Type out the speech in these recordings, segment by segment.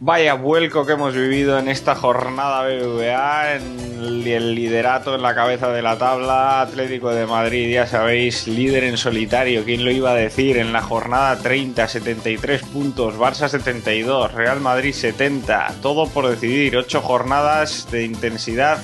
Vaya vuelco que hemos vivido en esta jornada BBVA, en el liderato en la cabeza de la tabla, Atlético de Madrid, ya sabéis, líder en solitario, ¿quién lo iba a decir? En la jornada 30, 73 puntos, Barça 72, Real Madrid 70, todo por decidir, 8 jornadas de intensidad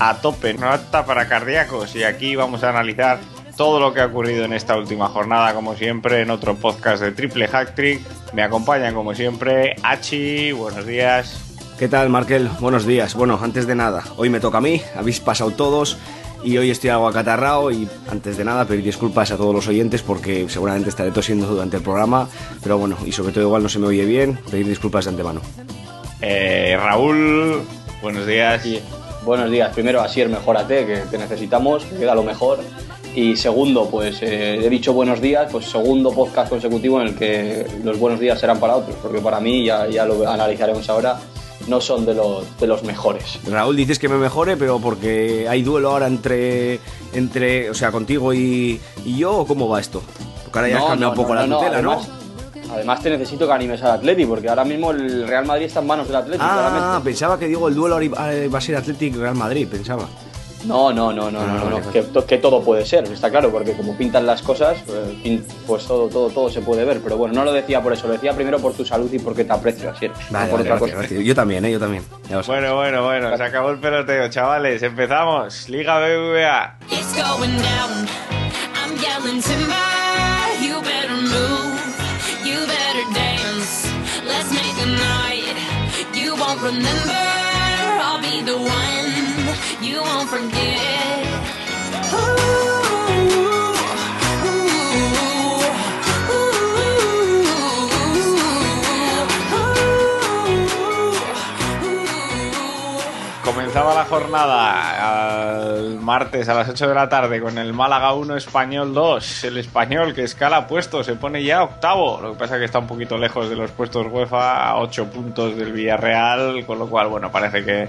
a tope, no apta para cardíacos, y aquí vamos a analizar todo lo que ha ocurrido en esta última jornada, como siempre, en otro podcast de Triple Hack Trick. Me acompañan, como siempre, Hachi. Buenos días. ¿Qué tal, Markel? Buenos días. Bueno, antes de nada, hoy me toca a mí, habéis pasado todos y hoy estoy algo acatarrado y antes de nada pedir disculpas a todos los oyentes porque seguramente estaré tosiendo durante el programa, pero bueno, y sobre todo igual no se me oye bien, pedir disculpas de antemano. Eh, Raúl, buenos días. buenos días. Primero, Asier, mejórate, que te necesitamos, que queda lo mejor. Y segundo, pues eh, he dicho buenos días, pues segundo podcast consecutivo en el que los buenos días serán para otros, porque para mí, ya, ya lo analizaremos ahora, no son de los, de los mejores. Raúl, dices que me mejore, pero porque hay duelo ahora entre, entre o sea, contigo y, yo, ¿o cómo va esto? Porque ahora ya has cambiado un poco la tutela, ¿no? Además te necesito que animes al Atleti, porque ahora mismo el Real Madrid está en manos del Atleti. Ah, pensaba que digo el duelo va a ser Atlético-Real Madrid, pensaba. No, no, no, no, no, no, que, que, todo puede ser, está claro, porque como pintan las cosas, pues, pues todo, todo, todo se puede ver. Pero bueno, no lo decía por eso, lo decía primero por tu salud y porque te aprecio, así vale, por otra cosa. Yo también, ¿eh? yo también. Bueno, bueno, bueno, se acabó el peloteo, chavales. Empezamos. Liga BBVA. you won't Comenzaba la jornada el martes a las 8 de la tarde con el Málaga 1 Español 2. El español que escala puesto se pone ya octavo. Lo que pasa es que está un poquito lejos de los puestos UEFA a 8 puntos del Villarreal, con lo cual, bueno, parece que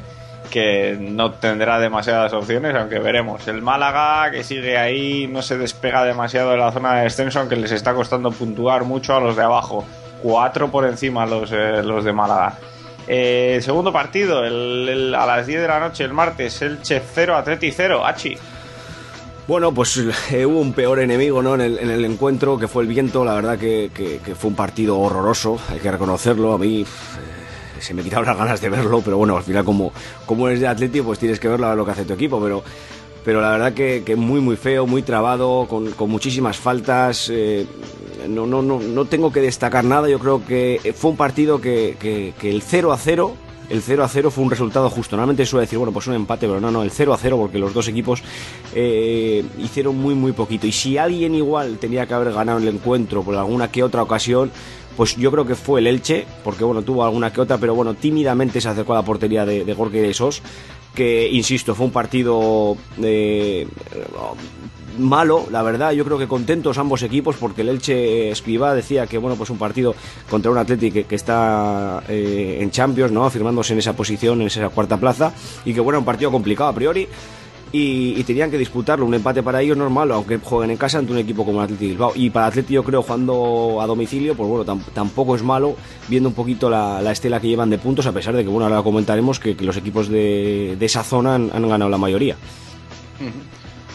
que no tendrá demasiadas opciones, aunque veremos. El Málaga, que sigue ahí, no se despega demasiado de la zona de descenso, aunque les está costando puntuar mucho a los de abajo. Cuatro por encima los, eh, los de Málaga. Eh, segundo partido, el, a las 10 de la noche, el martes, el Che 0, Atleti 0, Hachi. Bueno, pues eh, hubo un peor enemigo ¿no? en, el, encuentro, que fue el viento. La verdad que, fue un partido horroroso, hay que reconocerlo. A mí se me quitaron las ganas de verlo, pero bueno, al final como, como eres de Atlético, pues tienes que ver lo que hace tu equipo, pero, pero la verdad que, que muy muy feo, muy trabado, con, con muchísimas faltas. Eh, no, no, no, no tengo que destacar nada, yo creo que fue un partido que, que, el 0 a 0 el 0 a 0 fue un resultado justo. Normalmente suele decir, bueno, pues un empate, pero no, no, el 0 a 0 porque los dos equipos eh, hicieron muy, muy poquito. Y si alguien igual tenía que haber ganado el encuentro por alguna que otra ocasión, pues yo creo que fue el Elche, porque bueno, tuvo alguna que otra, pero bueno, tímidamente se acercó a la portería de, de Gorky de Sos, que insisto, fue un partido eh, malo, la verdad, yo creo que contentos ambos equipos, porque el Elche Escriba decía que bueno, pues un partido contra un Atlético que, está eh, en Champions, ¿no? afirmándose en esa posición, en esa cuarta plaza, y que bueno, un partido complicado a priori y, tenían que disputarlo. Un empate para ellos normal, aunque jueguen en casa ante un equipo como el Atlético Bilbao. Y para Atlético yo creo jugando a domicilio, pues bueno, tampoco es malo viendo un poquito la, estela que llevan de puntos, a pesar de que, bueno, ahora comentaremos que, los equipos de, esa zona han, ganado la mayoría.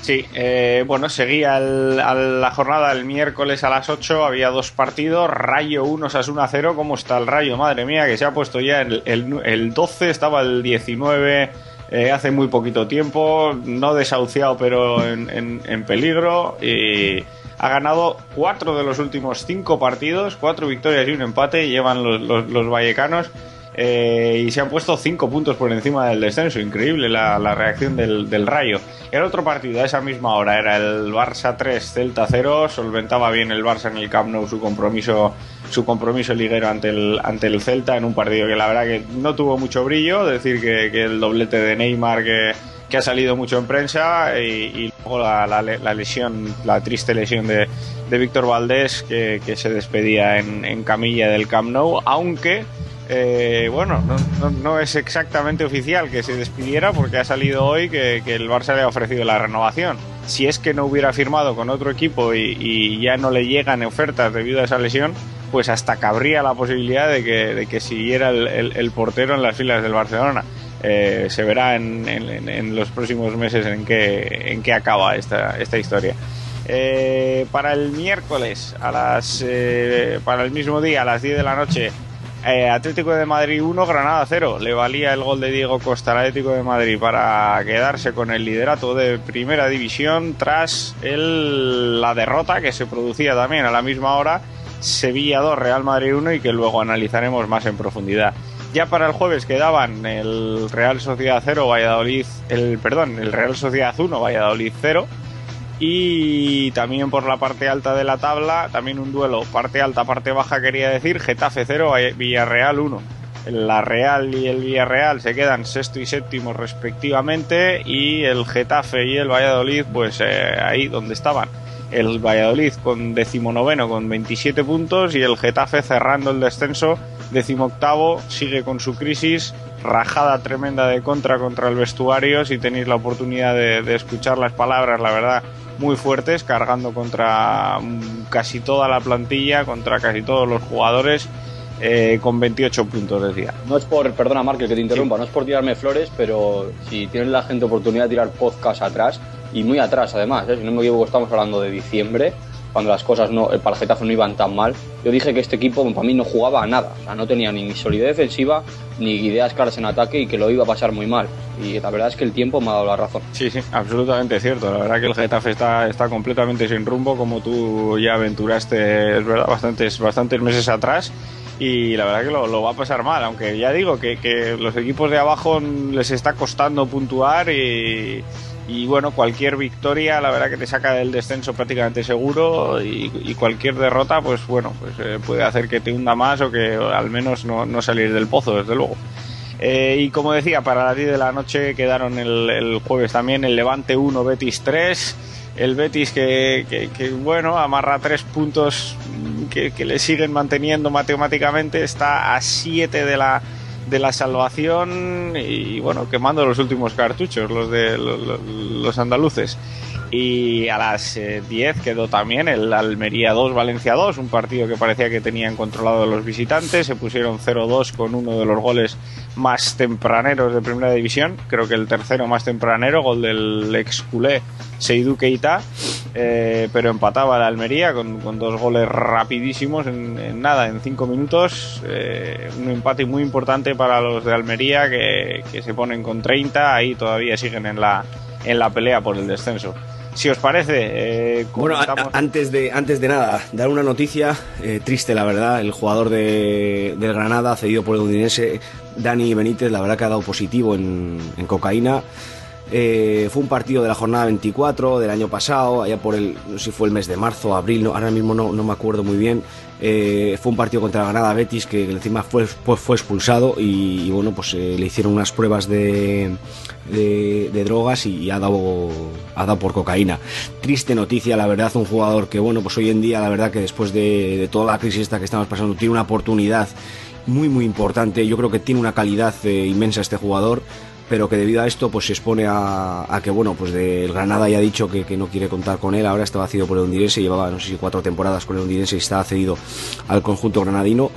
Sí, eh, bueno, seguía la jornada el miércoles a las 8, había dos partidos, Rayo 1, Sasuna 0, ¿cómo está el Rayo? Madre mía, que se ha puesto ya el, el, el 12, estaba el 19 eh, hace muy poquito tiempo, no desahuciado pero en, peligro y ha ganado cuatro de los últimos cinco partidos, cuatro victorias y un empate llevan los, los, vallecanos eh, y se han puesto cinco puntos por encima del descenso, increíble la, reacción del, del, Rayo. El otro partido a esa misma hora era el Barça 3, Celta 0, solventaba bien el Barça en el Camp Nou su compromiso su compromiso liguero ante el, ante el Celta en un partido que la verdad que no tuvo mucho brillo, decir que, el doblete de Neymar que, ha salido mucho en prensa y, luego la, lesión, la triste lesión de, de Víctor Valdés que, se despedía en, camilla del Camp Nou, aunque eh, bueno, no, es exactamente oficial que se despidiera porque ha salido hoy que, el Barça le ha ofrecido la renovación. Si es que no hubiera firmado con otro equipo y, y ya no le llegan ofertas debido a esa lesión, pues hasta cabría la posibilidad de que, de que siguiera el, portero en las filas del Barcelona. Eh, se verá en, los próximos meses en qué, en qué acaba esta, esta historia. Eh, para el miércoles, a las, eh, para el mismo día, a las 10 de la noche, Atlético de Madrid 1, Granada 0. Le valía el gol de Diego Costa al Atlético de Madrid para quedarse con el liderato de primera división tras el, la derrota que se producía también a la misma hora Sevilla 2, Real Madrid 1 y que luego analizaremos más en profundidad. Ya para el jueves quedaban el Real Sociedad 0, Valladolid, el perdón, el Real Sociedad 1, Valladolid 0 y también por la parte alta de la tabla, también un duelo parte alta, parte baja quería decir, Getafe 0, Villarreal 1. La Real y el Villarreal se quedan sexto y séptimo respectivamente y el Getafe y el Valladolid pues eh, ahí donde estaban el Valladolid con decimonoveno con 27 puntos y el Getafe cerrando el descenso decimoctavo sigue con su crisis rajada tremenda de contra contra el vestuario si tenéis la oportunidad de, escuchar las palabras la verdad muy fuertes cargando contra mm, casi toda la plantilla contra casi todos los jugadores eh, con 28 puntos decía. No es por perdona Marque que te interrumpa no es por tirarme flores pero si tiene la gente oportunidad de tirar podcast atrás y muy atrás además, ¿eh? si no me equivoco estamos hablando de diciembre, cuando las cosas no, el parjetazo no iban tan mal, yo dije que este equipo para mí no jugaba a nada, o sea, no tenía ni solidez defensiva ni ideas claras en ataque y que lo iba a pasar muy mal. Y la verdad es que el tiempo me ha dado la razón. Sí, sí, absolutamente cierto. La verdad que el Getafe está, está completamente sin rumbo, como tú ya aventuraste, es verdad, bastantes, bastantes meses atrás y la verdad que lo, va a pasar mal, aunque ya digo que, que, los equipos de abajo les está costando puntuar y, y bueno, cualquier victoria, la verdad que te saca del descenso prácticamente seguro y, cualquier derrota, pues bueno, pues eh, puede hacer que te hunda más o que al menos no, salir del pozo, desde luego. Eh, y como decía, para las 10 de la noche quedaron el, jueves también el Levante 1, Betis 3. El Betis que, bueno, amarra tres puntos que, que le siguen manteniendo matemáticamente, está a 7 de la, de la salvación y bueno, quemando los últimos cartuchos, los de los, andaluces. Y a las 10 eh, quedó también el Almería 2, Valencia 2, un partido que parecía que tenían controlado los visitantes. Se pusieron 0-2 con uno de los goles más tempraneros de primera división, creo que el tercero más tempranero, gol del ex culé Seydou Keita, eh, pero empataba la Almería con, dos goles rapidísimos en, nada, en cinco minutos. Eh, un empate muy importante para los de Almería que, se ponen con 30, ahí todavía siguen en la, en la pelea por el descenso. Si os parece, eh, bueno, antes de antes de nada, dar una noticia triste, la verdad. El jugador de, del Granada, cedido por el Udinese, Dani Benítez, la verdad que ha dado positivo en, en cocaína. Eh, fue un partido de la jornada 24 del año pasado, allá por el, no sé si fue el mes de marzo, abril, no, ahora mismo no, no me acuerdo muy bien. Eh, fue un partido contra la Granada Betis que encima fue, fue expulsado y, bueno, pues eh, le hicieron unas pruebas de, de, drogas y, ha, dado, ha dado por cocaína. Triste noticia, la verdad, un jugador que bueno, pues hoy en día la verdad que después de, toda la crisis esta que estamos pasando tiene una oportunidad muy muy importante, yo creo que tiene una calidad inmensa este jugador pero que debido a esto pues se expone a, que bueno pues el Granada ya ha dicho que, no quiere contar con él. Ahora estaba cedido por el Undirense llevaba no sé si cuatro temporadas con el Undirense y está cedido al conjunto granadino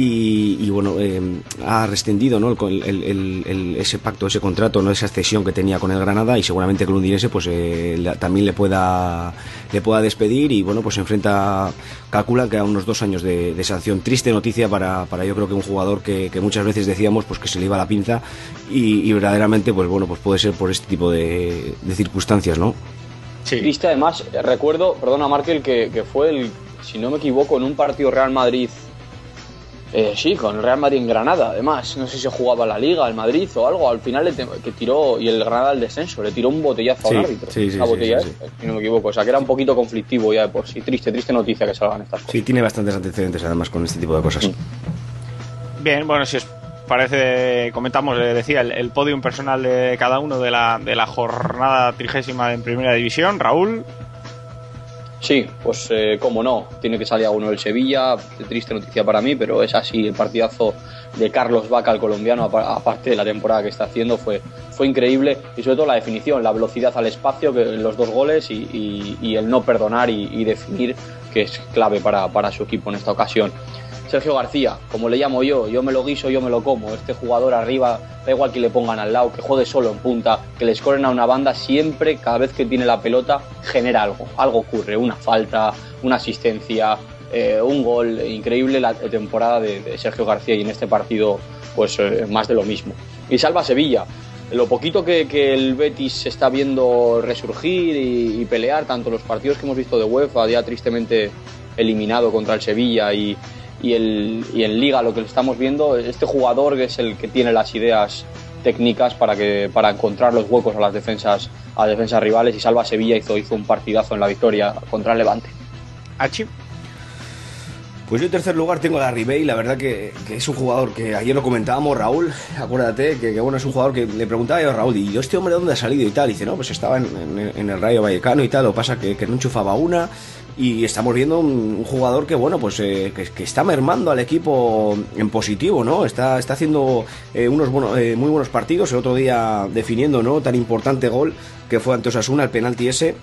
y, bueno, eh, ha rescindido ¿no? el, ese pacto, ese contrato, ¿no? esa cesión que tenía con el Granada y seguramente que el Undinese pues, eh, también le pueda, le pueda despedir y bueno, pues se enfrenta, calcula que a unos dos años de, sanción. Triste noticia para, para, yo creo que un jugador que, muchas veces decíamos pues que se le iba la pinza y, verdaderamente pues bueno, pues puede ser por este tipo de, circunstancias, ¿no? Sí. Triste además, recuerdo, perdona Markel, que, que fue el, si no me equivoco, en un partido Real Madrid eh, sí, con el Real Madrid en Granada, además. No sé si se jugaba la Liga, el Madrid o algo. Al final le que tiró, y el Granada al descenso, le tiró un botellazo al árbitro. Sí, sí, botella, si no me equivoco. O sea, que era un poquito conflictivo ya de por sí. Triste, triste noticia que salgan estas cosas. Sí, tiene bastantes antecedentes además con este tipo de cosas. Bien, bueno, si os parece, comentamos, eh, decía, el, el, podium personal de cada uno de la, de la jornada trigésima en Primera División. Raúl, Sí, pues eh, como no, tiene que salir alguno del Sevilla, triste noticia para mí, pero es así, el partidazo de Carlos Vaca, el colombiano, aparte de la temporada que está haciendo, fue, fue increíble. Y sobre todo la definición, la velocidad al espacio, los dos goles y, el no perdonar y, definir, que es clave para, para, su equipo en esta ocasión. Sergio García, como le llamo yo, yo me lo guiso, yo me lo como. Este jugador arriba, da igual que le pongan al lado, que juegue solo en punta, que le escoren a una banda, siempre, cada vez que tiene la pelota, genera algo. Algo ocurre, una falta, una asistencia, eh, un gol. Increíble la temporada de, Sergio García y en este partido, pues eh, más de lo mismo. Y salva Sevilla. Lo poquito que, el Betis se está viendo resurgir y, y, pelear, tanto los partidos que hemos visto de UEFA, ya tristemente eliminado contra el Sevilla y, y, el, y en Liga lo que estamos viendo, este jugador que es el que tiene las ideas técnicas para que para encontrar los huecos a las defensas a defensas rivales y Salva Sevilla hizo, hizo un partidazo en la victoria contra el Levante. Achi. Pues yo en tercer lugar tengo a la Ribey, la verdad que, es un jugador que ayer lo comentábamos, Raúl, acuérdate, que, bueno, es un jugador que le preguntaba yo a Raúl, y yo este hombre de dónde ha salido y tal, y dice, no, pues estaba en, en, el Rayo Vallecano y tal, lo pasa que, que no enchufaba una, y estamos viendo un, jugador que bueno pues eh, que, está mermando al equipo en positivo no está está haciendo eh, unos eh, muy buenos partidos. El otro día definiendo no tan importante gol que fue ante Osasuna el penalti ese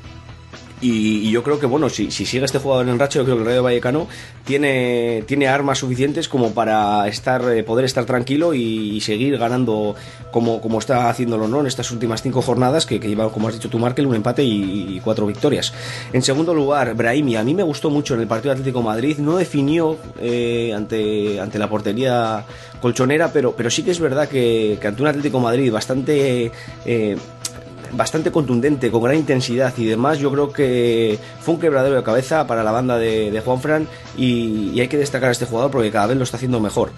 y, yo creo que, bueno, si, si, sigue este jugador en racha, yo creo que el Rayo Vallecano tiene, tiene armas suficientes como para estar, eh, poder estar tranquilo y, seguir ganando como, como está haciéndolo ¿no? en estas últimas cinco jornadas, que, lleva, como has dicho tú, Markel, un empate y, cuatro victorias. En segundo lugar, Brahimi. A mí me gustó mucho en el partido Atlético Madrid. No definió eh, ante, ante la portería colchonera, pero, pero sí que es verdad que, ante un Atlético Madrid bastante eh, bastante contundente, con gran intensidad y demás. Yo creo que fue un quebradero de cabeza para la banda de, de Juanfran y, hay que destacar a este jugador porque cada vez lo está haciendo mejor.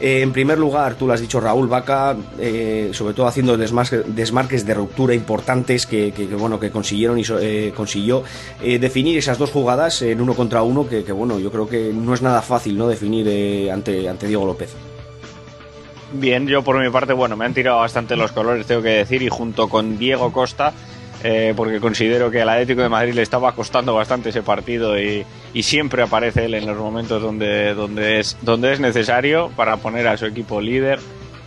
Eh, en primer lugar, tú lo has dicho, Raúl Vaca, eh, sobre todo haciendo desmarques, de ruptura importantes que, bueno, que consiguieron y eh, consiguió definir esas dos jugadas en uno contra uno que, bueno, yo creo que no es nada fácil no definir ante, ante Diego López. Bien, yo por mi parte, bueno, me han tirado bastante los colores, tengo que decir, y junto con Diego Costa, eh, porque considero que al Atlético de Madrid le estaba costando bastante ese partido y, siempre aparece él en los momentos donde, donde, es, donde es necesario para poner a su equipo líder.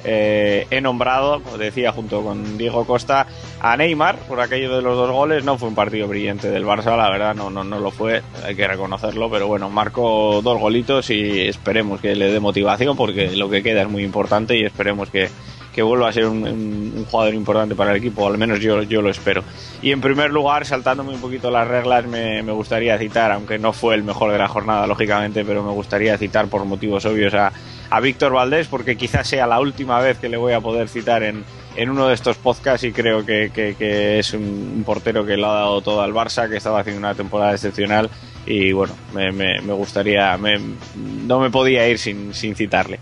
Eh, he nombrado, como decía, junto con Diego Costa, a Neymar por aquello de los dos goles. No fue un partido brillante del Barça, la verdad, no, no, no lo fue, hay que reconocerlo, pero bueno, marcó dos golitos y esperemos que le dé motivación porque lo que queda es muy importante y esperemos que, que vuelva a ser un, jugador importante para el equipo, al menos yo, yo lo espero. Y en primer lugar, saltándome un poquito las reglas, me, me, gustaría citar, aunque no fue el mejor de la jornada, lógicamente, pero me gustaría citar por motivos obvios a, a Víctor Valdés, porque quizás sea la última vez que le voy a poder citar en, en uno de estos podcasts y creo que, que, es un, portero que lo ha dado todo al Barça, que estaba haciendo una temporada excepcional y bueno, me, me, me gustaría, no me podía ir sin, sin citarle.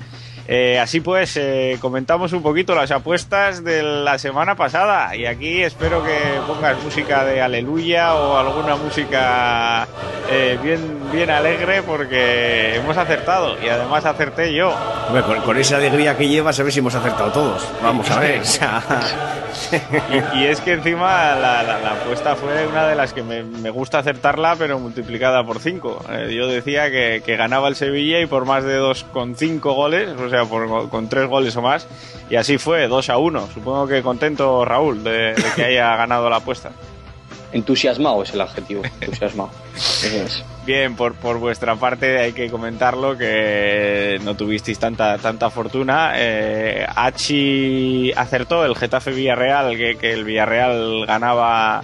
Eh, así pues, eh, comentamos un poquito las apuestas de la semana pasada y aquí espero que pongas música de aleluya o alguna música eh, bien, bien alegre porque hemos acertado y además acerté yo. con, esa alegría que llevas, a ver si hemos acertado todos. Vamos a ver. y, es que encima la, apuesta fue una de las que me, gusta acertarla, pero multiplicada por 5. yo decía que, que, ganaba el Sevilla y por más de 2,5 goles, o sea, con tres goles o más. Y así fue, 2 a 1. Supongo que contento Raúl de, que haya ganado la apuesta. Entusiasmado es el adjetivo, entusiasmado. Bien, por, por vuestra parte hay que comentarlo que no tuvisteis tanta, tanta fortuna. Eh, Hachi acertó el Getafe Villarreal, que, que el Villarreal ganaba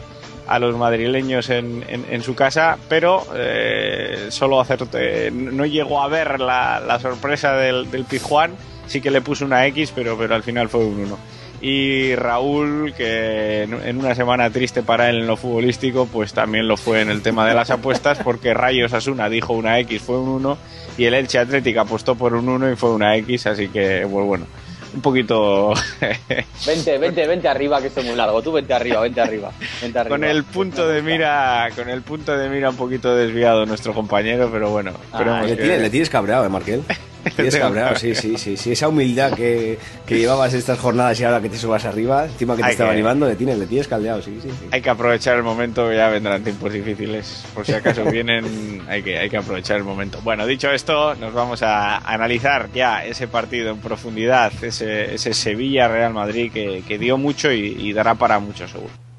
a los madrileños en, en, su casa, pero eh, solo acerté, no llegó a ver la, la sorpresa del, del Pizjuán, sí que le puso una X, pero, pero al final fue un 1. Y Raúl, que en una semana triste para él en lo futbolístico, pues también lo fue en el tema de las apuestas, porque Rayos Asuna dijo una X, fue un 1, y el Elche Atlética apostó por un 1 y fue una X, así que, pues bueno un poquito. vente, vente, vente arriba, que esto es muy largo. Tú vente arriba, vente arriba. Vente arriba. Con el punto de mira, con el punto de mira un poquito desviado nuestro compañero, pero bueno. Ah, le, tienes, le, tienes, cabreado, ¿eh, Marquel? Tienes cabreado, sí, sí, sí, sí. Esa humildad que, que, llevabas estas jornadas y ahora que te subas arriba, encima que te estaba animando, le tienes, le tienes caldeado, sí, sí, sí, Hay que aprovechar el momento, ya vendrán tiempos difíciles. Por si acaso vienen, hay que, hay que aprovechar el momento. Bueno, dicho esto, nos vamos a analizar ya ese partido en profundidad, ese, ese Sevilla-Real Madrid que, que dio mucho y, y dará para mucho seguro.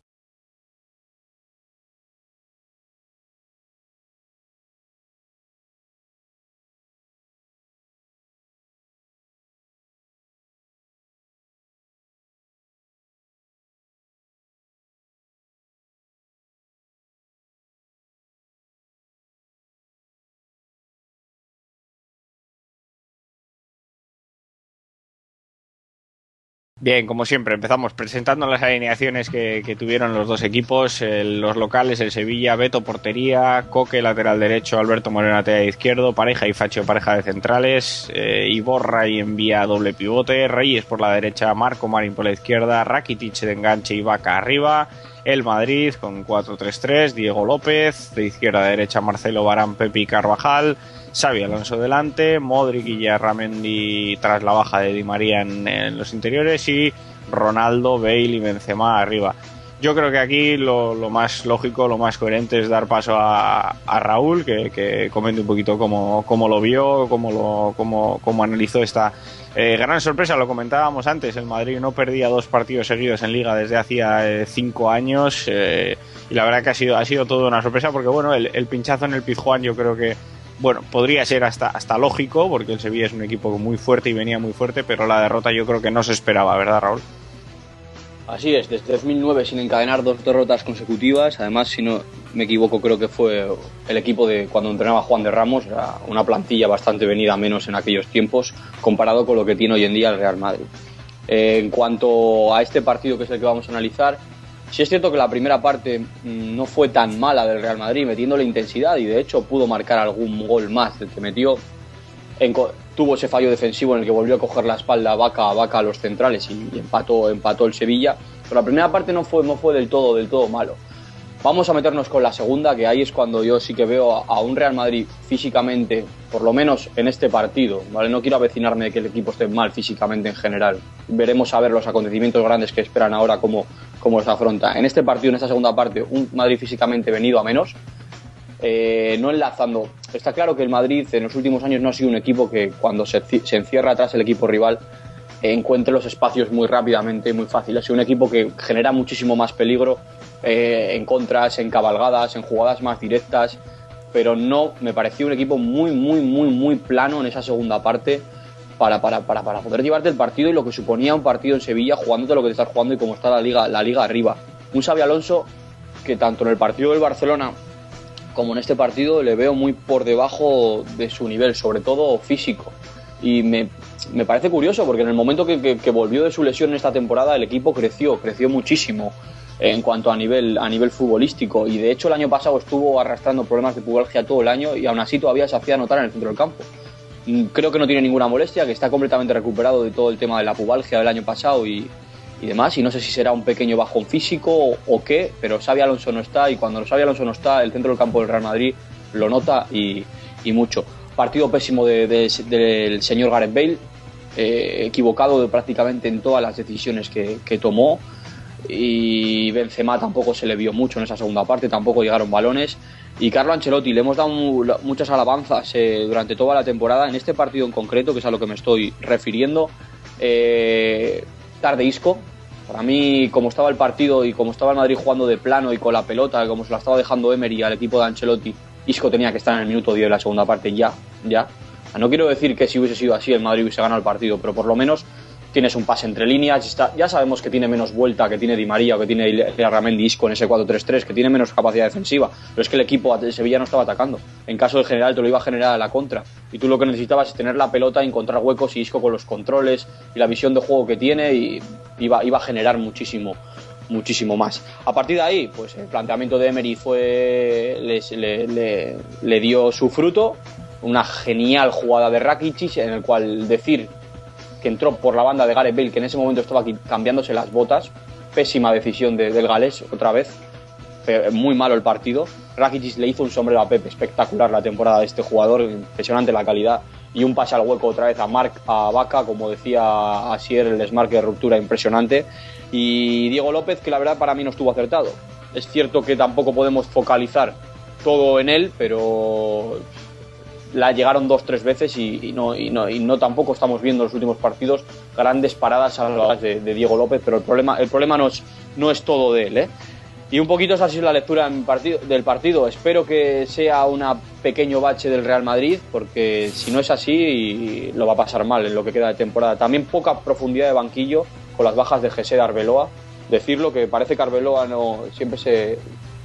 Bien, como siempre, empezamos presentando las alineaciones que, tuvieron los dos equipos. los locales, el Sevilla, Beto, portería, Coque, lateral derecho, Alberto Moreno, lateral izquierdo, pareja y Facho, pareja de centrales, eh, Iborra y envía doble pivote, Reyes por la derecha, Marco Marín por la izquierda, Rakitic de enganche y Vaca arriba, el Madrid con 4-3-3, Diego López, de izquierda a derecha Marcelo Barán, Pepi Carvajal, Xavi Alonso delante, Modric y Ramendi tras la baja de Di María en, los interiores y Ronaldo, Bale y Benzema arriba. Yo creo que aquí lo, más lógico, lo más coherente es dar paso a, Raúl, que, comente un poquito cómo, lo vio, cómo, lo, cómo, analizó esta eh, gran sorpresa. Lo comentábamos antes, el Madrid no perdía dos partidos seguidos en liga desde hacía eh, cinco años eh, y la verdad que ha sido, ha sido todo una sorpresa porque bueno, el, el pinchazo en el Pizjuán yo creo que bueno, podría ser hasta, hasta lógico, porque el Sevilla es un equipo muy fuerte y venía muy fuerte, pero la derrota yo creo que no se esperaba, ¿verdad, Raúl? Así es, desde 2009 sin encadenar dos derrotas consecutivas, además, si no me equivoco, creo que fue el equipo de cuando entrenaba Juan de Ramos, una plantilla bastante venida menos en aquellos tiempos, comparado con lo que tiene hoy en día el Real Madrid. Eh, en cuanto a este partido que es el que vamos a analizar, Sí es cierto que la primera parte mm, no fue tan mala del Real Madrid, metiendo la intensidad y de hecho pudo marcar algún gol más del que metió. Tuvo ese fallo defensivo en el que volvió a coger la espalda vaca a vaca a los centrales y, empató, empató el Sevilla. Pero la primera parte no fue, no fue del todo, del todo malo. Vamos a meternos con la segunda, que ahí es cuando yo sí que veo a, un Real Madrid físicamente, por lo menos en este partido, ¿vale? No quiero avecinarme de que el equipo esté mal físicamente en general. Veremos a ver los acontecimientos grandes que esperan ahora cómo, cómo se afronta. En este partido, en esta segunda parte, un Madrid físicamente venido a menos, eh, no enlazando. Está claro que el Madrid en los últimos años no ha sido un equipo que cuando se, se encierra atrás el equipo rival encuentre los espacios muy rápidamente, muy fácil. Ha sido un equipo que genera muchísimo más peligro eh, en contras, en cabalgadas, en jugadas más directas, pero no, me pareció un equipo muy, muy, muy, muy plano en esa segunda parte para, para, para, para poder llevarte el partido y lo que suponía un partido en Sevilla jugándote lo que te estás jugando y cómo está la liga, la liga arriba. Un Xavi Alonso que tanto en el partido del Barcelona como en este partido le veo muy por debajo de su nivel, sobre todo físico. Y me, me parece curioso porque en el momento que, que, volvió de su lesión en esta temporada el equipo creció, creció muchísimo en cuanto a nivel, a nivel futbolístico. Y de hecho el año pasado estuvo arrastrando problemas de pubalgia todo el año y aún así todavía se hacía notar en el centro del campo. Mm, creo que no tiene ninguna molestia, que está completamente recuperado de todo el tema de la pubalgia del año pasado y, y demás. Y no sé si será un pequeño bajón físico o, qué, pero Xavi Alonso no está y cuando Xavi Alonso no está, el centro del campo del Real Madrid lo nota y, mucho. Partido pésimo del señor Gareth Bale, eh, equivocado prácticamente en todas las decisiones que, que tomó y Benzema tampoco se le vio mucho en esa segunda parte, tampoco llegaron balones. Y Carlo Ancelotti, le hemos dado muchas alabanzas eh, durante toda la temporada, en este partido en concreto, que es a lo que me estoy refiriendo, eh, tarde Isco. Para mí, como estaba el partido y como estaba el Madrid jugando de plano y con la pelota, como se la estaba dejando Emery al equipo de Ancelotti, Isco tenía que estar en el minuto 10 de la segunda parte ya, ya. No quiero decir que si hubiese sido así el Madrid hubiese ganado el partido, pero por lo menos tienes un pase entre líneas, ya sabemos que tiene menos vuelta que tiene Di María que tiene Ramendi Isco en ese 4-3-3, que tiene menos capacidad defensiva, pero es que el equipo de Sevilla no estaba atacando. En caso del general te lo iba a generar a la contra, y tú lo que necesitabas es tener la pelota, encontrar huecos y Isco con los controles y la visión de juego que tiene y iba, iba a generar muchísimo muchísimo más. A partir de ahí, pues el planteamiento de Emery fue le, le dio su fruto, una genial jugada de Rakitic en el cual decir que entró por la banda de Gareth Bale, que en ese momento estaba cambiándose las botas. Pésima decisión del galés, otra vez. Muy malo el partido. Rakitic le hizo un sombrero a Pepe, espectacular la temporada de este jugador, impresionante la calidad. Y un pase al hueco otra vez a Mark, a Vaca, como decía Asier, el desmarque de ruptura impresionante. Y Diego López, que la verdad para mí no estuvo acertado. Es cierto que tampoco podemos focalizar todo en él, pero la llegaron dos tres veces y, no, y, no, y no tampoco estamos viendo en los últimos partidos grandes paradas a las de, de, Diego López, pero el problema, el problema no, es, no es todo de él. ¿eh? Y un poquito esa ha sido la lectura del partido. Espero que sea un pequeño bache del Real Madrid, porque si no es así, lo va a pasar mal en lo que queda de temporada. También poca profundidad de banquillo con las bajas de José de Arbeloa. Decirlo que parece que Arbeloa no siempre se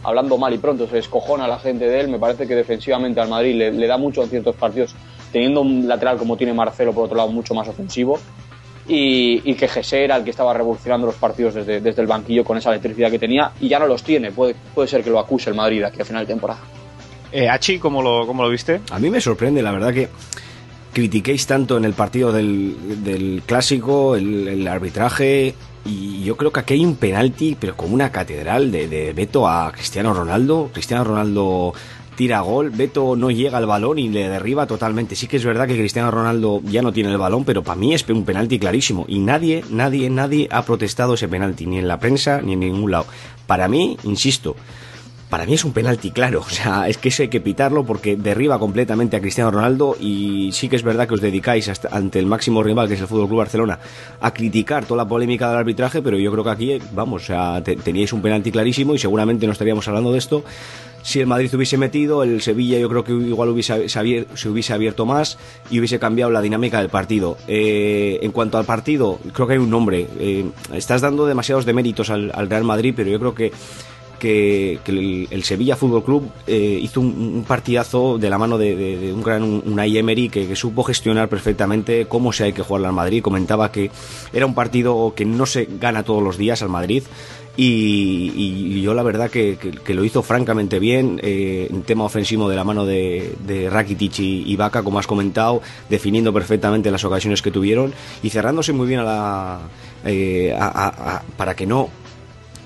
hablando mal y pronto, se escojona la gente de él. Me parece que defensivamente al Madrid le, da mucho en ciertos partidos, teniendo un lateral como tiene Marcelo, por otro lado, mucho más ofensivo. y, que Jesse era el que estaba revolucionando los partidos desde, desde, el banquillo con esa electricidad que tenía y ya no los tiene. Puede, puede ser que lo acuse el Madrid aquí a final de temporada. Eh, Achi, ¿cómo lo, ¿cómo lo viste? A mí me sorprende, la verdad que critiquéis tanto en el partido del, del clásico, el, arbitraje, y yo creo que aquí hay un penalti, pero como una catedral de, de Beto a Cristiano Ronaldo. Cristiano Ronaldo tira gol, Beto no llega al balón y le derriba totalmente. Sí que es verdad que Cristiano Ronaldo ya no tiene el balón, pero para mí es un penalti clarísimo. Y nadie, nadie, nadie ha protestado ese penalti, ni en la prensa ni en ningún lado. Para mí, insisto, para mí es un penalti claro. O sea, es que eso hay que pitarlo porque derriba completamente a Cristiano Ronaldo y sí que es verdad que os dedicáis ante el máximo rival, que es el Fútbol Club Barcelona, a criticar toda la polémica del arbitraje, pero yo creo que aquí, vamos, o sea, teníais un penalti clarísimo y seguramente no estaríamos hablando de esto si el Madrid hubiese metido, el Sevilla yo creo que igual hubiese, se hubiese abierto más y hubiese cambiado la dinámica del partido. Eh, en cuanto al partido, creo que hay un nombre. Eh, estás dando demasiados deméritos al Real Madrid, pero yo creo que que, el, Sevilla Fútbol Club eh, hizo un, partidazo de la mano de, un gran Unai Emery que, supo gestionar perfectamente cómo se hay que jugar al Madrid. Comentaba que era un partido que no se gana todos los días al Madrid. Y, yo la verdad que, lo hizo francamente bien eh, en tema ofensivo de la mano de, Rakitic y, y Vaca, como has comentado, definiendo perfectamente las ocasiones que tuvieron y cerrándose muy bien a la, eh, para que no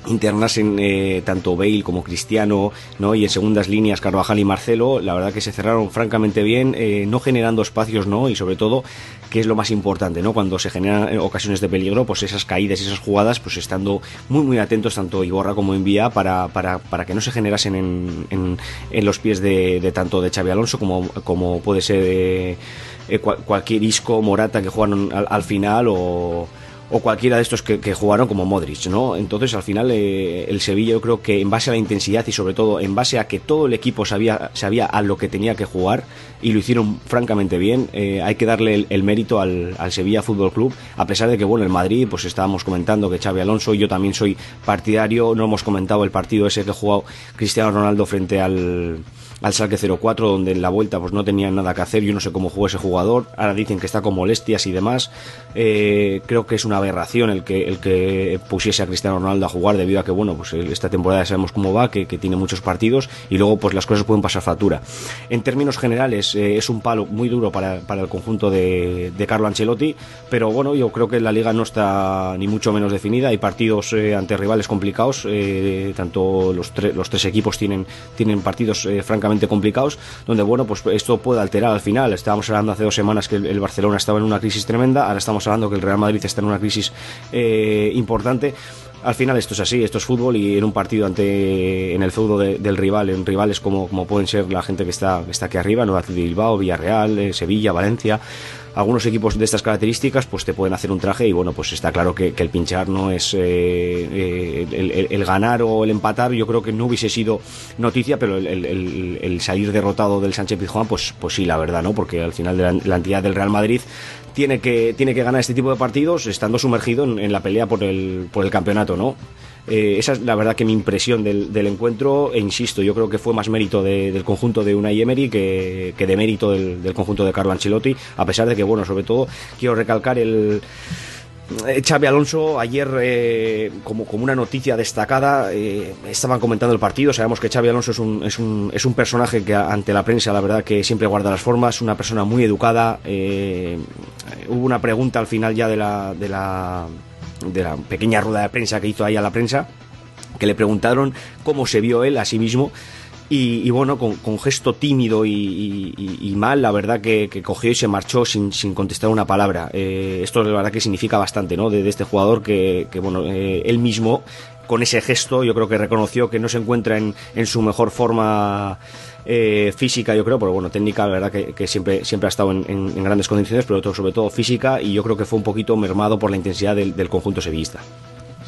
internasen eh, tanto Bale como Cristiano, ¿no? Y en segundas líneas Carvajal y Marcelo, la verdad que se cerraron francamente bien, eh, no generando espacios, ¿no? Y sobre todo, que es lo más importante, ¿no? Cuando se generan ocasiones de peligro, pues esas caídas y esas jugadas, pues estando muy muy atentos tanto Iborra como Envía para, para, para que no se generasen en, en, los pies de, tanto de Xavi Alonso como, como puede ser eh, cualquier Isco, Morata que jugaron al final o o cualquiera de estos que, jugaron como Modric, ¿no? Entonces al final eh, el Sevilla yo creo que en base a la intensidad y sobre todo en base a que todo el equipo sabía, sabía a lo que tenía que jugar y lo hicieron francamente bien, eh, hay que darle el, mérito al, Sevilla Fútbol Club, a pesar de que bueno, el Madrid, pues estábamos comentando que Xavi Alonso, yo también soy partidario, no hemos comentado el partido ese que jugó Cristiano Ronaldo frente al al Salque 04, donde en la vuelta pues no tenían nada que hacer. Yo no sé cómo jugó ese jugador. Ahora dicen que está con molestias y demás. Eh, creo que es una aberración el que, el que pusiese a Cristiano Ronaldo a jugar debido a que, bueno, pues esta temporada sabemos cómo va, que, tiene muchos partidos y luego pues las cosas pueden pasar factura. En términos generales eh, es un palo muy duro para, el conjunto de, Carlo Ancelotti, pero bueno, yo creo que la liga no está ni mucho menos definida. Hay partidos eh, ante rivales complicados, tanto los, los tres equipos tienen, tienen partidos francamente complicados, donde bueno, pues esto puede alterar al final. Estábamos hablando hace dos semanas que el, Barcelona estaba en una crisis tremenda, ahora estamos hablando que el Real Madrid está en una crisis eh, importante al final esto es así, esto es fútbol y en un partido ante en el feudo del rival, en rivales como, como pueden ser la gente que está, está aquí arriba, Nueva Bilbao, Villarreal, eh, Sevilla, Valencia, algunos equipos de estas características pues te pueden hacer un traje y bueno pues está claro que, el pinchar no es eh, eh, el, ganar o el empatar yo creo que no hubiese sido noticia pero el, salir derrotado del Sánchez Pizjuán pues, pues sí la verdad no porque al final de la, entidad del Real Madrid tiene que, tiene que ganar este tipo de partidos estando sumergido en, en la pelea por el, por el campeonato no eh, esa es la verdad que mi impresión del, encuentro, e insisto, yo creo que fue más mérito del conjunto de Unai Emery que, de mérito del, conjunto de Carlo Ancelotti, a pesar de que, bueno, sobre todo quiero recalcar el... Eh, Xavi Alonso ayer eh, como, como una noticia destacada estaban comentando el partido sabemos que Xavi Alonso es un, es un, es un personaje que ante la prensa la verdad que siempre guarda las formas una persona muy educada hubo una pregunta al final ya de la, de la de la pequeña rueda de prensa que hizo ahí a la prensa, que le preguntaron cómo se vio él a sí mismo. Y, bueno, con, gesto tímido y, mal, la verdad que, cogió y se marchó sin, sin contestar una palabra. Eh, esto la verdad que significa bastante, ¿no? De, este jugador que, bueno, eh, él mismo, con ese gesto, yo creo que reconoció que no se encuentra en, en su mejor forma eh, física, yo creo, pero bueno, técnica, la verdad que, siempre, siempre ha estado en, grandes condiciones, pero sobre todo física, y yo creo que fue un poquito mermado por la intensidad del, conjunto sevillista.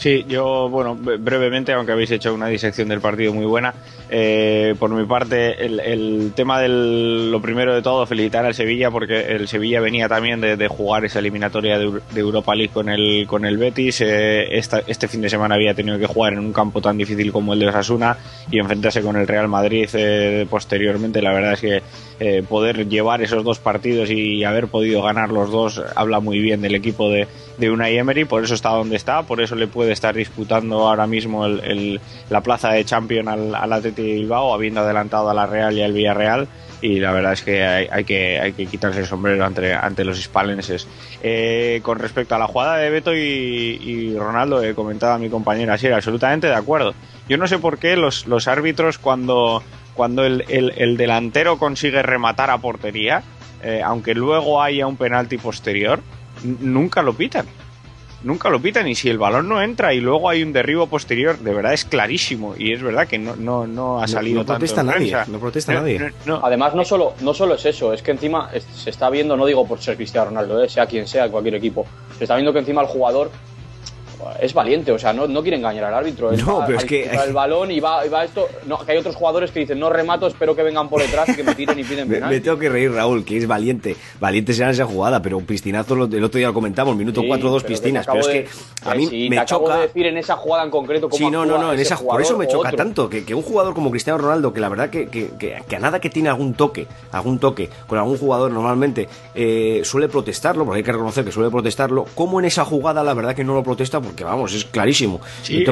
Sí, yo, bueno, brevemente, aunque habéis hecho una disección del partido muy buena, eh, por mi parte, el, tema del, lo primero de todo, felicitar al Sevilla, porque el Sevilla venía también de, jugar esa eliminatoria de, Europa League con el, con el Betis. Eh, este fin de semana había tenido que jugar en un campo tan difícil como el de Osasuna y enfrentarse con el Real Madrid eh, posteriormente. La verdad es que poder llevar esos dos partidos y haber podido ganar los dos habla muy bien del equipo de, de Unai Emery, por eso está donde está, por eso le puede estar disputando ahora mismo el, la plaza de champion al, al Atleti Bilbao, habiendo adelantado a la Real y al Villarreal y la verdad es que hay, que, hay que quitarse el sombrero ante, ante los hispalenses. Eh, con respecto a la jugada de Beto y, Ronaldo, he comentado a mi compañera, sí, absolutamente de acuerdo. Yo no sé por qué los, los árbitros cuando, cuando el, el, delantero consigue rematar a portería, eh, aunque luego haya un penalti posterior, nunca lo pitan nunca lo pitan y si el balón no entra y luego hay un derribo posterior, de verdad es clarísimo y es verdad que no, no, no ha salido no, protesta nadie, no protesta nadie. Además no solo, no solo es eso, es que encima se está viendo, no digo por ser Cristiano Ronaldo, eh, sea quien sea, cualquier equipo, se está viendo que encima el jugador es valiente, o sea, no, no quiere engañar al árbitro. no, pero es que. El balón y va, va esto. No, que hay otros jugadores que dicen, no remato, espero que vengan por detrás y que me tiren y piden penal. me, tengo que reír, Raúl, que es valiente. Valiente será esa jugada, pero un piscinazo, el otro día lo comentamos, minuto 4 dos piscinas. Pero es que a mí me choca. De decir en esa jugada en concreto cómo Sí, no, no, no, en esa, por eso me choca tanto. Que, que, un jugador como Cristiano Ronaldo, que la verdad que, que, que, a nada que tiene algún toque, algún toque con algún jugador normalmente eh, suele protestarlo, porque hay que reconocer que suele protestarlo, como en esa jugada la verdad que no lo protesta, porque vamos, es clarísimo Sí,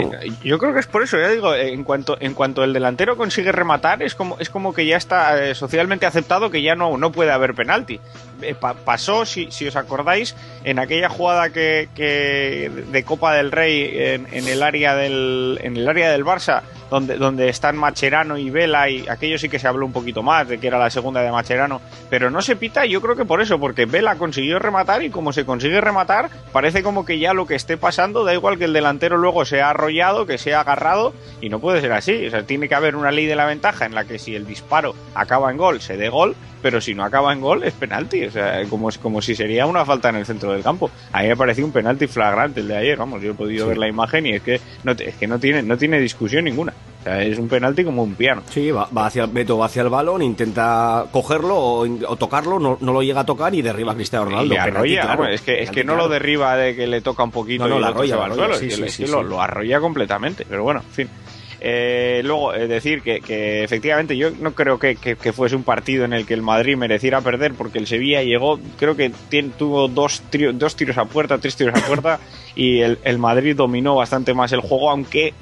yo creo que es por eso, ya digo, en cuanto, en cuanto el delantero consigue rematar, es como, es como que ya está eh, socialmente aceptado que ya no, no puede haber penalti. Eh, pasó, si, si, os acordáis, en aquella jugada que, que de Copa del Rey en, en, el área del, en el área del Barça, donde, donde están Macherano y Vela, y aquello sí que se habló un poquito más, de que era la segunda de Macherano, pero no se pita, yo creo que por eso, porque Vela consiguió rematar y como se consigue rematar, parece como que ya lo que esté pasando, da igual que el delantero luego sea arrollado, que sea agarrado, y no puede ser así, o sea, tiene que haber una ley de la ventaja en la que si el disparo acaba en gol, se dé gol, pero si no acaba en gol es penalti, o sea, como, como si sería una falta en el centro del campo. A mí me pareció un penalti flagrante el de ayer, vamos, yo he podido ver la imagen y es que no, es que no tiene, no tiene discusión ninguna. O sea, es un penalti como un piano. Sí, va, hacia Beto va hacia el balón, intenta cogerlo o, tocarlo, no, no, lo llega a tocar y derriba a Cristiano Ronaldo. arrolla, es que, es que no lo derriba de que le toca un poquito no, y lo arrolla, lo arrolla completamente, pero bueno, en fin. Eh, luego, eh, decir que, efectivamente yo no creo que, fuese un partido en el que el Madrid mereciera perder, porque el Sevilla llegó, creo que tuvo dos, dos tiros a puerta, tres tiros a puerta, y el, el Madrid dominó bastante más el juego, aunque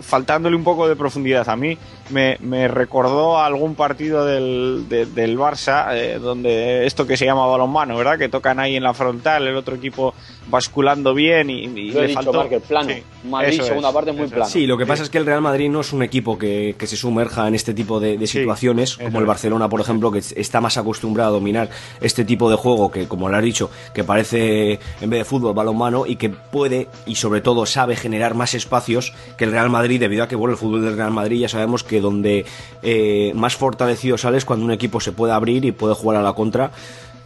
faltándole un poco de profundidad. A mí me, me recordó algún partido del, del Barça, eh, donde esto que se llama balonmano, ¿verdad? Que tocan ahí en la frontal, el otro equipo basculando bien y, le faltó... plano. Madrid, segunda parte, muy plano. Sí, lo que pasa es que el Real Madrid no es un equipo que, que se sumerja en este tipo de, situaciones, como el Barcelona, por ejemplo, que está más acostumbrado a dominar este tipo de juego que, como lo has dicho, que parece en vez de fútbol balonmano y que puede y sobre todo sabe generar más espacios que el Real Madrid debido a que, bueno, el fútbol del Real Madrid ya sabemos que donde eh, más fortalecido sales cuando un equipo se puede abrir y puede jugar a la contra.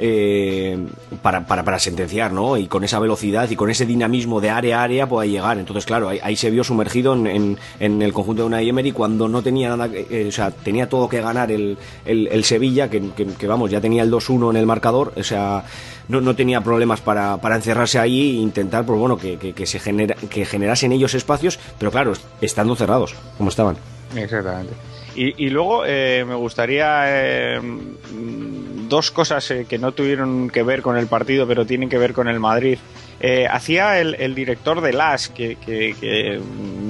Eh, para, para, para, sentenciar, ¿no? Y con esa velocidad y con ese dinamismo de área a área pueda llegar. Entonces, claro, ahí, se vio sumergido en, en, el conjunto de una Emery cuando no tenía nada, eh, o sea, tenía todo que ganar el, el, Sevilla, que, vamos, ya tenía el 2-1 en el marcador, o sea, no, no tenía problemas para, para encerrarse ahí e intentar, pues bueno, que, que, se genera, que generasen ellos espacios, pero claro, estando cerrados, como estaban. Exactamente. Y, y luego eh, me gustaría eh, dos cosas eh, que no tuvieron que ver con el partido, pero tienen que ver con el Madrid. Hacía el, director de LAS, que, que,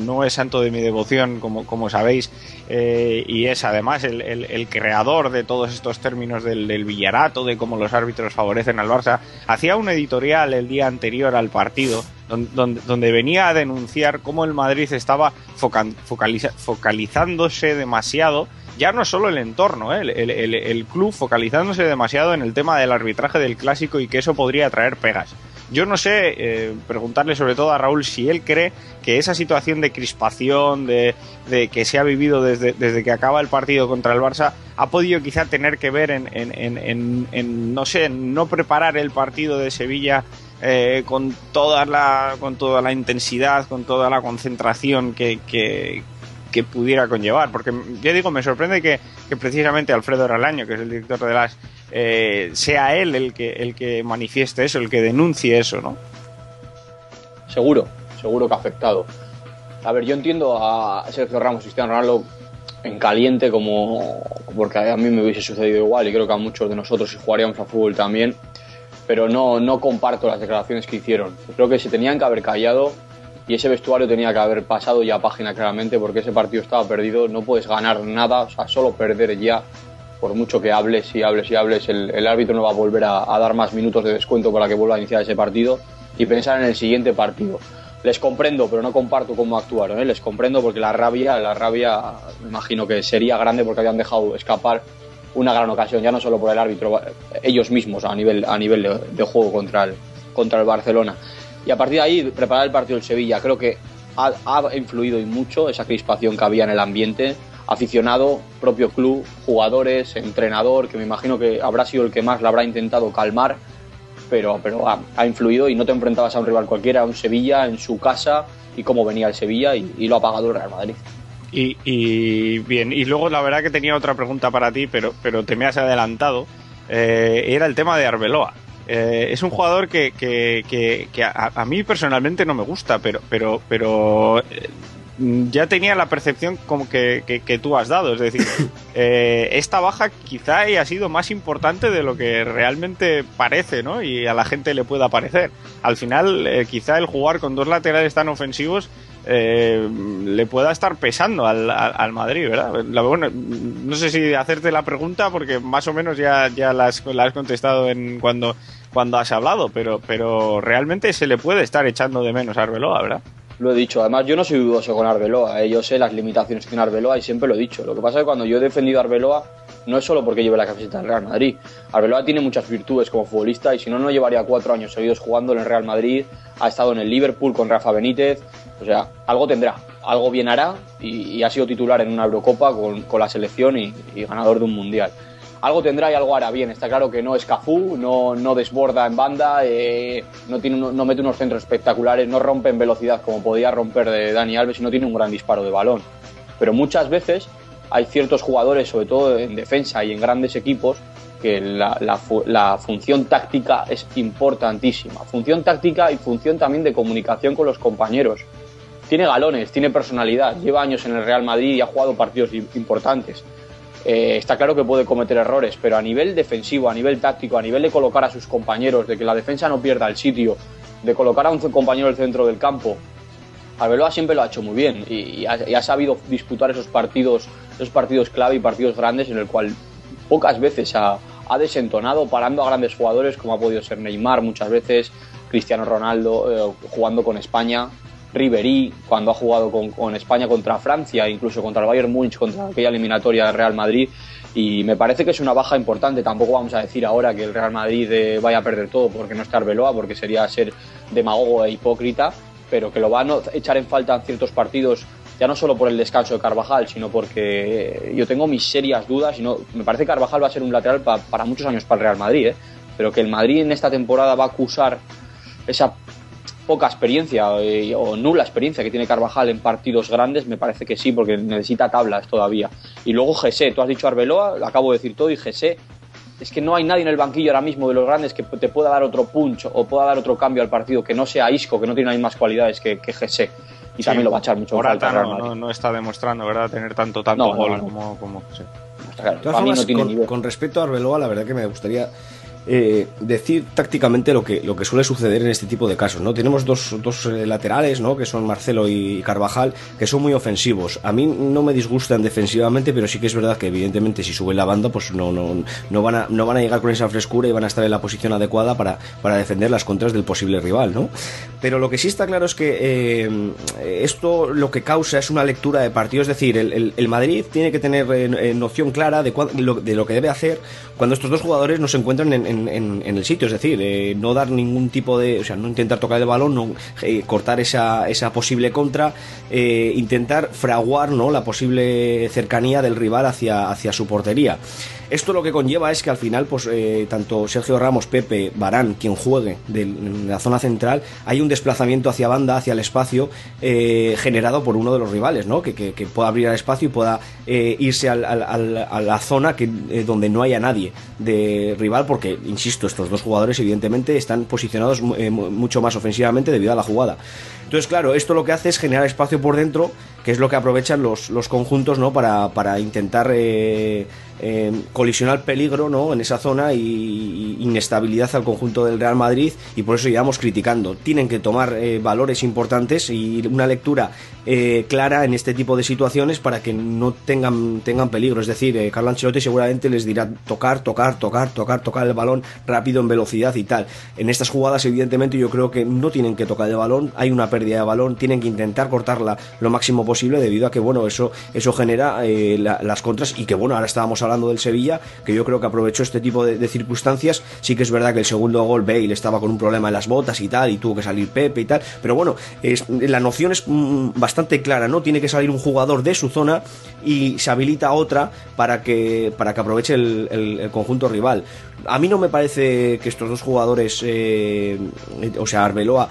no es santo de mi devoción, como, como sabéis, y es además el, el, creador de todos estos términos del, del, villarato, de cómo los árbitros favorecen al Barça, hacía un editorial el día anterior al partido donde, venía a denunciar cómo el Madrid estaba focalizándose demasiado, ya no solo el entorno, ¿eh? el, club focalizándose demasiado en el tema del arbitraje del clásico y que eso podría traer pegas. Yo no sé, eh, preguntarle sobre todo a Raúl si él cree que esa situación de crispación, de, que se ha vivido desde, desde, que acaba el partido contra el Barça, ha podido quizá tener que ver en, en, en, en no sé, no preparar el partido de Sevilla eh, con, toda la, con toda la intensidad, con toda la concentración que, que, pudiera conllevar. Porque ya digo, me sorprende que, precisamente Alfredo Ralaño, que es el director de las, eh, sea él el que, el que manifieste eso, el que denuncie eso, ¿no? Seguro, seguro que ha afectado. A ver, yo entiendo a Sergio Ramos y Cristiano Ronaldo en caliente como porque a mí me hubiese sucedido igual y creo que a muchos de nosotros si jugaríamos a fútbol también pero no, no comparto las declaraciones que hicieron. Creo que se tenían que haber callado y ese vestuario tenía que haber pasado ya página claramente porque ese partido estaba perdido, no puedes ganar nada, o sea, solo perder ya, por mucho que hables y hables y hables, el, árbitro no va a volver a, dar más minutos de descuento para que vuelva a iniciar ese partido y pensar en el siguiente partido. Les comprendo, pero no comparto cómo actuaron, ¿eh? les comprendo porque la rabia, la rabia, me imagino que sería grande porque habían dejado escapar una gran ocasión, ya no solo por el árbitro, ellos mismos a nivel, a nivel de, juego contra el, contra el Barcelona. Y a partir de ahí, preparar el partido del Sevilla, creo que ha, influido y mucho esa crispación que había en el ambiente. Aficionado, propio club, jugadores, entrenador, que me imagino que habrá sido el que más la habrá intentado calmar, pero, pero ha, influido y no te enfrentabas a un rival cualquiera, a un Sevilla en su casa y cómo venía el Sevilla y, lo ha pagado el Real Madrid. Y, bien, y luego la verdad que tenía otra pregunta para ti, pero, pero te me has adelantado. Eh, era el tema de Arbeloa. Eh, es un jugador que, que, que, a, mí personalmente no me gusta, pero, pero, pero eh, ya tenía la percepción como que, tú has dado. Es decir, esta baja quizá haya sido más importante de lo que realmente parece, ¿no? Y a la gente le pueda parecer. Al final, quizá el jugar con dos laterales tan ofensivos eh, le pueda estar pesando al, al, Madrid, ¿verdad? no sé si hacerte la pregunta porque más o menos ya, ya la, has, contestado en cuando, cuando has hablado, pero, pero realmente se le puede estar echando de menos a Arbeloa, ¿verdad? Lo he dicho, además yo no soy dudoso con Arbeloa, ¿eh? yo sé las limitaciones que tiene Arbeloa y siempre lo he dicho. Lo que pasa es que cuando yo he defendido a Arbeloa no es solo porque lleve la camiseta del Real Madrid. Arbeloa tiene muchas virtudes como futbolista y si no, no llevaría cuatro años seguidos jugando en el Real Madrid. Ha estado en el Liverpool con Rafa Benítez. O sea, algo tendrá, algo bien hará y, ha sido titular en una Eurocopa con, la selección y, ganador de un Mundial. Algo tendrá y algo hará bien. Está claro que no es Cafú, no, no desborda en banda, eh, no, tiene, no mete unos centros espectaculares, no rompe en velocidad como podía romper de Dani Alves y no tiene un gran disparo de balón. Pero muchas veces hay ciertos jugadores, sobre todo en defensa y en grandes equipos, que la, función táctica es importantísima. Función táctica y función también de comunicación con los compañeros. Tiene galones, tiene personalidad, lleva años en el Real Madrid y ha jugado partidos importantes. Eh, está claro que puede cometer errores, pero a nivel defensivo, a nivel táctico, a nivel de colocar a sus compañeros, de que la defensa no pierda el sitio, de colocar a un compañero el centro del campo, Arbeloa siempre lo ha hecho muy bien y, ha, sabido disputar esos partidos, esos partidos clave y partidos grandes en el cual pocas veces ha, desentonado parando a grandes jugadores como ha podido ser Neymar muchas veces, Cristiano Ronaldo eh, jugando con España, Ribery cuando ha jugado con, España contra Francia, incluso contra el Bayern Múnich, contra aquella eliminatoria del Real Madrid. Y me parece que es una baja importante. Tampoco vamos a decir ahora que el Real Madrid eh, vaya a perder todo porque no está Arbeloa, porque sería ser demagogo e hipócrita pero que lo van a echar en falta en ciertos partidos, ya no solo por el descanso de Carvajal, sino porque yo tengo mis serias dudas y no, me parece que Carvajal va a ser un lateral para muchos años para el Real Madrid, ¿eh? pero que el Madrid en esta temporada va a acusar esa poca experiencia eh, o nula experiencia que tiene Carvajal en partidos grandes, me parece que sí, porque necesita tablas todavía. Y luego Gese, tú has dicho Arbeloa, lo acabo de decir todo, y Gese es que no hay nadie en el banquillo ahora mismo de los grandes que te pueda dar otro punch o pueda dar otro cambio al partido que no sea Isco, que no tiene las mismas cualidades que, que GC. Y también lo va a echar mucho falta. No, no, está demostrando, ¿verdad? Tener tanto, tanto gol como, como con, con, respecto a Arbeloa, la verdad que me gustaría eh, decir tácticamente lo que, lo que suele suceder en este tipo de casos. ¿no? Tenemos dos, dos eh, laterales, ¿no? que son Marcelo y Carvajal, que son muy ofensivos. A mí no me disgustan defensivamente, pero sí que es verdad que evidentemente si suben la banda, pues no, no, no, van, a, no van a llegar con esa frescura y van a estar en la posición adecuada para, para defender las contras del posible rival. ¿no? Pero lo que sí está claro es que eh, esto lo que causa es una lectura de partido, es decir, el, el, Madrid tiene que tener noción clara de, de lo que debe hacer cuando estos dos jugadores no se encuentran en en, el sitio, es decir, eh, no dar ningún tipo de, o sea, no intentar tocar el balón, no eh, cortar esa, esa posible contra, eh, intentar fraguar, ¿no? La posible cercanía del rival hacia, hacia su portería. Esto lo que conlleva es que al final, pues eh, tanto Sergio Ramos, Pepe, Barán, quien juegue de, la zona central, hay un desplazamiento hacia banda, hacia el espacio, eh, generado por uno de los rivales, ¿no? Que, que, pueda abrir el espacio y pueda eh, irse a la zona que, donde no haya nadie de rival, porque, insisto, estos dos jugadores evidentemente están posicionados mucho más ofensivamente debido a la jugada. Entonces, claro, esto lo que hace es generar espacio por dentro, que es lo que aprovechan los, los conjuntos, ¿no? Para, para intentar eh, eh, colisionar peligro ¿no? en esa zona y, inestabilidad al conjunto del Real Madrid y por eso llevamos criticando. Tienen que tomar eh, valores importantes y una lectura eh, clara en este tipo de situaciones para que no tengan, tengan peligro. Es decir, Carlo Ancelotti seguramente les dirá tocar, tocar, tocar, tocar, tocar el balón rápido en velocidad y tal. En estas jugadas, evidentemente, yo creo que no tienen que tocar el balón, hay una pérdida de balón, tienen que intentar cortarla lo máximo posible debido a que, bueno, eso, eso genera las contras y que, bueno, ahora estábamos hablando del Sevilla, que yo creo que aprovechó este tipo de, circunstancias. Sí que es verdad que el segundo gol Bale estaba con un problema en las botas y tal, y tuvo que salir Pepe y tal, pero bueno, es, la noción es mm, bastante clara, ¿no? Tiene que salir un jugador de su zona y se habilita otra para que, para que aproveche el, conjunto rival. A mí no me parece que estos dos jugadores, eh, o sea, Arbeloa,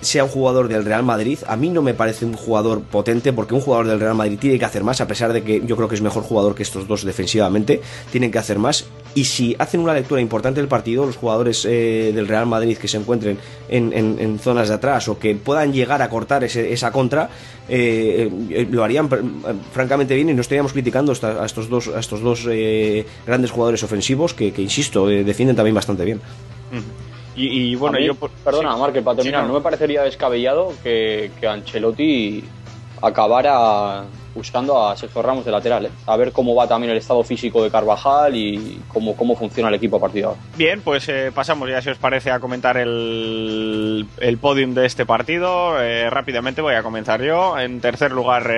sea un jugador del Real Madrid. A mí no me parece un jugador potente porque un jugador del Real Madrid tiene que hacer más, a pesar de que yo creo que es mejor jugador que estos dos defensivamente. Tienen que hacer más. Y si hacen una lectura importante del partido, los jugadores eh, del Real Madrid que se encuentren en, zonas de atrás o que puedan llegar a cortar esa contra, eh, eh, lo harían francamente bien y no estaríamos criticando a estos dos, a estos dos grandes jugadores ofensivos que, insisto, defienden también bastante bien. Y, bueno, yo. Perdona, sí. para terminar, no. me parecería descabellado que, que Ancelotti acabara buscando a Sergio Ramos de lateral, ¿eh? a ver cómo va también el estado físico de Carvajal y cómo, cómo funciona el equipo a partir de ahora. Bien, pues eh, pasamos ya, si os parece, a comentar el, el podium de este partido. Eh, rápidamente voy a comenzar yo. En tercer lugar,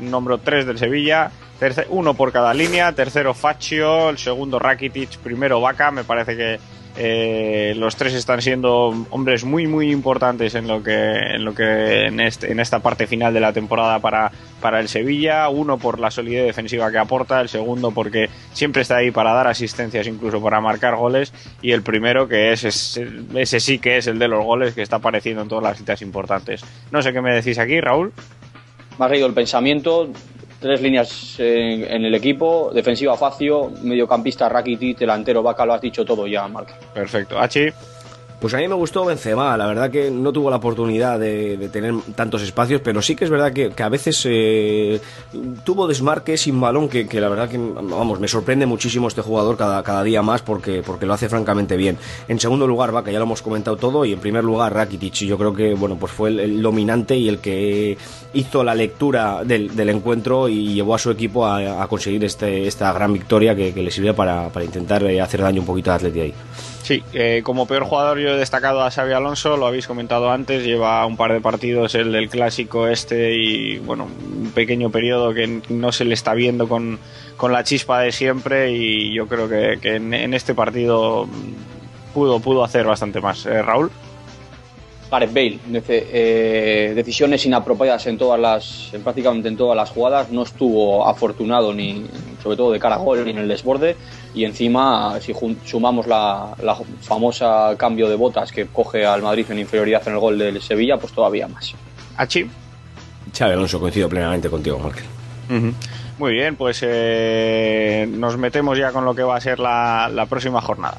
nombro 3 del Sevilla. uno por cada línea, tercero Faccio, el segundo Rakitic, primero Vaca, me parece que eh, los tres están siendo hombres muy muy importantes en lo que en lo que en, este, en esta parte final de la temporada para, para el Sevilla. Uno por la solidez defensiva que aporta, el segundo porque siempre está ahí para dar asistencias, incluso para marcar goles, y el primero que es, ese sí que es el de los goles que está apareciendo en todas las citas importantes. No sé qué me decís aquí, Raúl. Me ha el pensamiento tres líneas en, el equipo, defensiva Facio, mediocampista Rakitic, delantero Vaca, lo has dicho todo ya, Marc. Perfecto. Hachi. Pues a mí me gustó Benzema, la verdad que no tuvo la oportunidad de, tener tantos espacios, pero sí que es verdad que, a veces eh, tuvo desmarques sin balón que, la verdad que, vamos, me sorprende muchísimo este jugador cada, cada día más porque, porque lo hace francamente bien. En segundo lugar, Vaca, ya lo hemos comentado todo, y en primer lugar Rakitic, yo creo que, bueno, pues fue el, dominante y el que hizo la lectura del, encuentro y llevó a su equipo a, conseguir este, esta gran victoria que, le sirve para, para intentar eh, hacer daño un poquito a Atleti ahí. Sí, eh, como peor jugador yo he destacado a Xavi Alonso, lo habéis comentado antes, lleva un par de partidos el del clásico este y bueno, un pequeño periodo que no se le está viendo con, la chispa de siempre y yo creo que, en, este partido pudo, pudo hacer bastante más. Eh, Raúl. Gareth Bale, eh, decisiones inapropiadas en todas las, prácticamente en todas las jugadas, no estuvo afortunado ni, sobre todo de cara a gol, ni en el desborde, y encima si sumamos la, famosa cambio de botas que coge al Madrid en inferioridad en el gol del Sevilla, pues todavía más. Achi. Chávez Alonso, coincido plenamente contigo, Markel. Muy bien, pues eh, nos metemos ya con lo que va a ser la próxima jornada.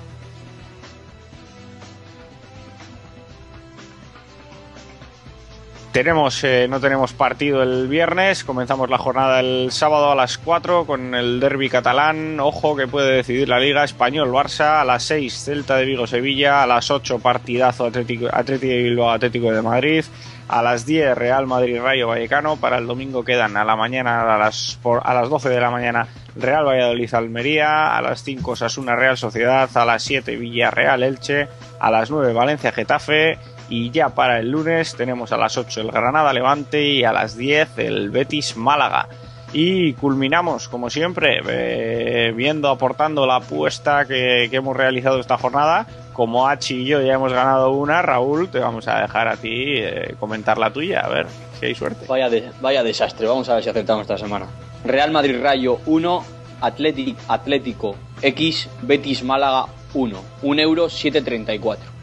Tenemos, eh, no tenemos partido el viernes, comenzamos la jornada el sábado a las 4 con el derby catalán, ojo que puede decidir la Liga Español. Barça, a las 6 Celta de Vigo Sevilla, a las 8 partidazo Atlético, Atlético de Bilbao Atlético de Madrid, a las 10 Real Madrid Rayo Vallecano, para el domingo quedan a la mañana a las, a las 12 de la mañana Real Valladolid Almería, a las 5 Sasuna Real Sociedad, a las 7 Villarreal Elche, a las 9 Valencia Getafe y ya para el lunes tenemos a las 8 el Granada Levante y a las 10 el Betis Málaga. Y culminamos, como siempre, eh, viendo, aportando la apuesta que, hemos realizado esta jornada. Como Hachi y yo ya hemos ganado una, Raúl, te vamos a dejar a ti eh, comentar la tuya, a ver si hay suerte. Vaya, vaya desastre, vamos a ver si acertamos esta semana. Real Madrid Rayo 1, Atlético, Atlético X Betis Málaga 1. 1 euro 734.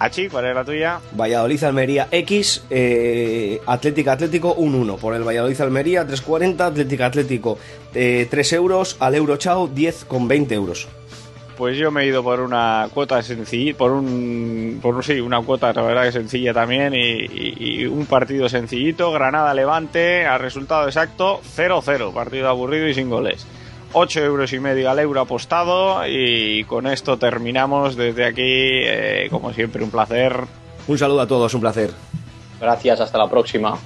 Achi, ¿cuál es la tuya? Valladolid Almería X, eh, Atlético Atlético 1-1. Por el Valladolid Almería 3.40, Atlético Atlético eh, 3 euros, al Euro Chao 10 con 20 euros. Pues yo me he ido por una cuota sencilla, por un, por un, sí, una cuota la verdad que sencilla también y, y- y un partido sencillito, Granada-Levante, al resultado exacto 0-0, partido aburrido y sin goles. 8 euros y medio al euro apostado y con esto terminamos desde aquí, eh, como siempre un placer. Un saludo a todos, un placer. Gracias, hasta la próxima.